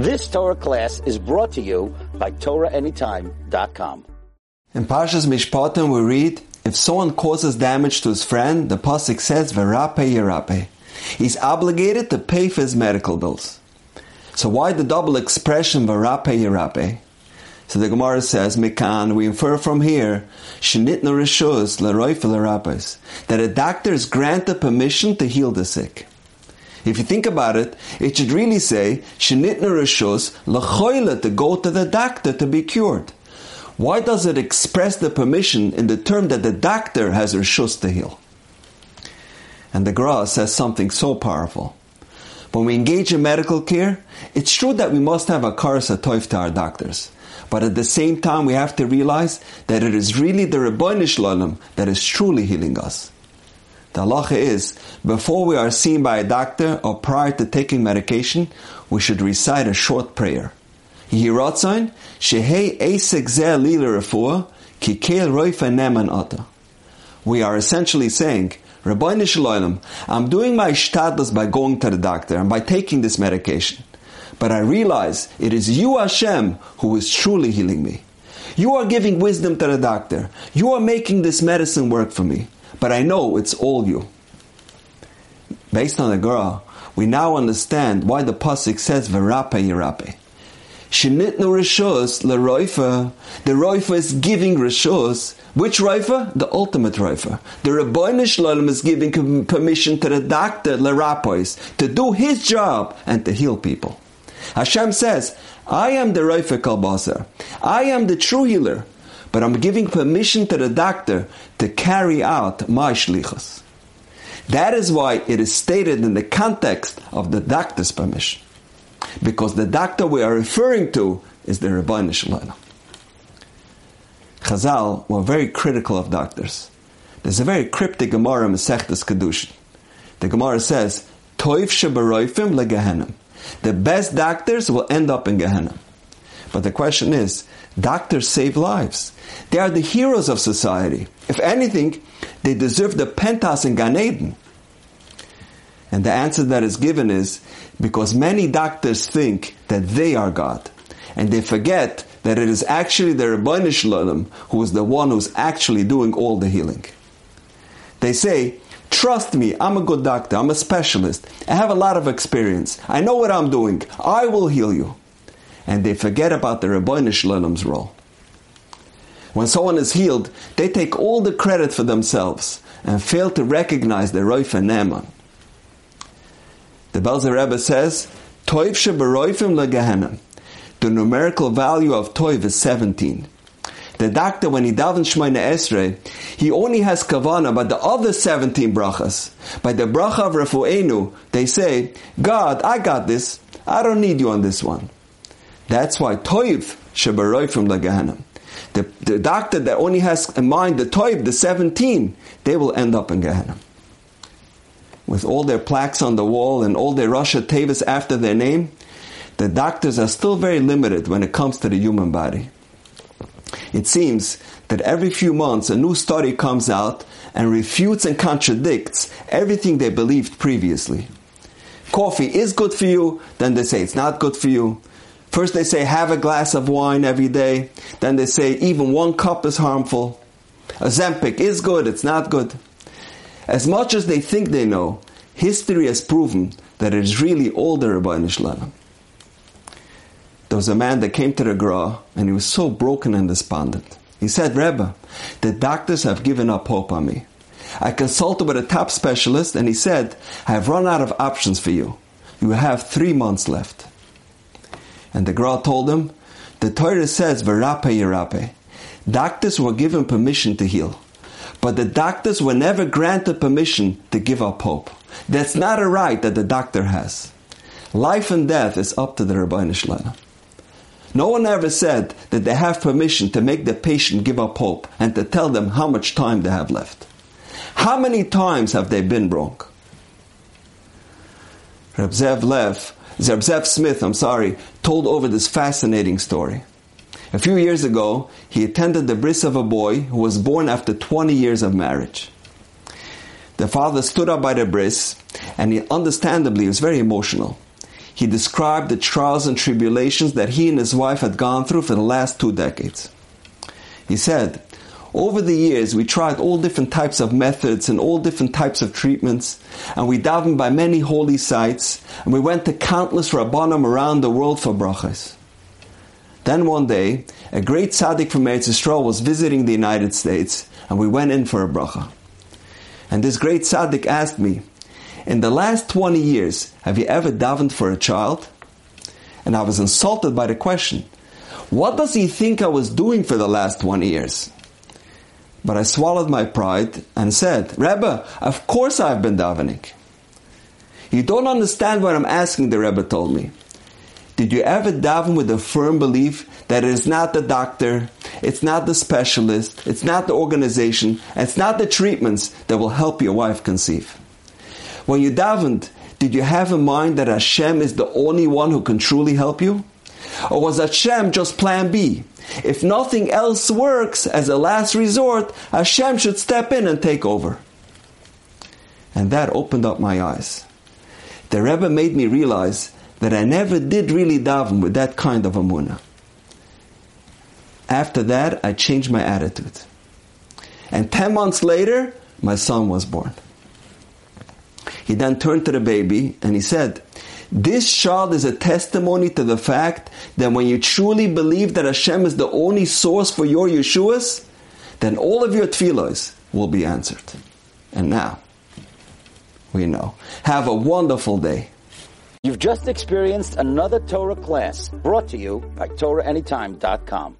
This Torah class is brought to you by TorahAnytime.com. In Parshas Mishpatim we read, if someone causes damage to his friend, the pasuk says, "Verape yerape." He's obligated to pay for his medical bills. So why the double expression "Verape yerape"? So the Gemara says, "Mikan." We infer from here, "Shenitna rishus lerapes," that a doctor is granted permission to heal the sick. If you think about it, it should really say, Shenitna Rishus Lachoyle to go to the doctor to be cured. Why does it express the permission in the term that the doctor has Rishus to heal? And the Gra says something so powerful. When we engage in medical care, it's true that we must have a karas toif to our doctors. But at the same time, we have to realize that it is really the Ribono Shel Olam that is truly healing us. The halacha is, before we are seen by a doctor or prior to taking medication, we should recite a short prayer. We are essentially saying, Shalom, I'm doing my shtadlis by going to the doctor and by taking this medication. But I realize it is you, Hashem, who is truly healing me. You are giving wisdom to the doctor. You are making this medicine work for me but I know it's all you. Based on the Gra, we now understand why the pasuk says "Verape Yerape." Shenitnu rishos leroifa. The roifa is giving rishos. Which roifa? The ultimate roifa. The Ribono Shel Olam is giving permission to the doctor lerapois to do his job and to heal people. Hashem says, "I am the roifa kalbasa. I am the true healer." But I'm giving permission to the doctor to carry out my shlichus. That is why it is stated in the context of the doctor's permission. Because the doctor we are referring to is the Ribono Shel Olam. Chazal were very critical of doctors. There's a very cryptic Gemara in Masechtas Kedushin. The Gemara says, Toiv. The best doctors will end up in Gehenna. But the question is, doctors save lives. They are the heroes of society. If anything, they deserve the pentas in Gan Eden. And the answer that is given is because many doctors think that they are God. And they forget that it is actually the Ribono Shel Olam who is the one who's actually doing all the healing. They say, Trust me, I'm a good doctor, I'm a specialist, I have a lot of experience, I know what I'm doing, I will heal you. And they forget about the Ribono Shel Olam's role. When someone is healed, they take all the credit for themselves and fail to recognize the Roif and Neman. The Belzer Rebbe says, Toiv sheberoifim legehenem. The numerical value of Toiv is 17. The doctor, when he davens Shemona Esrei, he only has kavana by the other 17 brachas. By the bracha of Refuenu, they say, God, I got this. I don't need you on this one. That's why Toiv sheberoifim legehenem. The, the doctor that only has in mind the toiv, the 17, they will end up in Gehenna. With all their plaques on the wall and all their Roshei Teivos after their name, the doctors are still very limited when it comes to the human body. It seems that every few months a new study comes out and refutes and contradicts everything they believed previously. Coffee is good for you, then they say it's not good for you. First they say have a glass of wine every day. Then they say even one cup is harmful. Ozempic is good, it's not good. As much as they think they know, history has proven that it is really all the Rabbi. There was a man that came to the Gra and he was so broken and despondent. He said, Rebbe, the doctors have given up hope on me. I consulted with a top specialist and he said, I have run out of options for you. You have three months left. And the Gra told him, the Torah says, Verape Yerape. Doctors were given permission to heal. But the doctors were never granted permission to give up hope. That's not a right that the doctor has. Life and death is up to the Ribono Shel Olam. No one ever said that they have permission to make the patient give up hope and to tell them how much time they have left. How many times have they been wrong? Reb Zev Lev Reb Zev Smith, I'm sorry, told over this fascinating story. A few years ago, he attended the bris of a boy who was born after 20 years of marriage. The father stood up by the bris, and he understandably was very emotional. he described the trials and tribulations that he and his wife had gone through for the last two decades. He said, over the years, we tried all different types of methods and all different types of treatments, and we davened by many holy sites, and we went to countless rabbanim around the world for brachas. Then one day, a great tzaddik from Eretz Yisrael was visiting the United States, and we went in for a bracha. And this great tzaddik asked me, in the last 20 years, have you ever davened for a child? And I was insulted by the question. What does he think I was doing for the last 20 years? But I swallowed my pride and said, Rebbe, of course I've been davening. You don't understand what I'm asking, the Rebbe told me. Did you ever daven with a firm belief that it is not the doctor, it's not the specialist, it's not the organization, it's not the treatments that will help your wife conceive? When you davened, did you have in mind that Hashem is the only one who can truly help you? Or was Hashem just plan B? If nothing else works as a last resort, Hashem should step in and take over. And that opened up my eyes. The Rebbe made me realize that I never did really daven with that kind of amuna. After that, I changed my attitude. And 10 months later, my son was born. He then turned to the baby and he said, This child is a testimony to the fact that when you truly believe that Hashem is the only source for your Yeshuas, then all of your tefillahs will be answered. And now, we know. Have a wonderful day. You've just experienced another Torah class brought to you by TorahAnytime.com.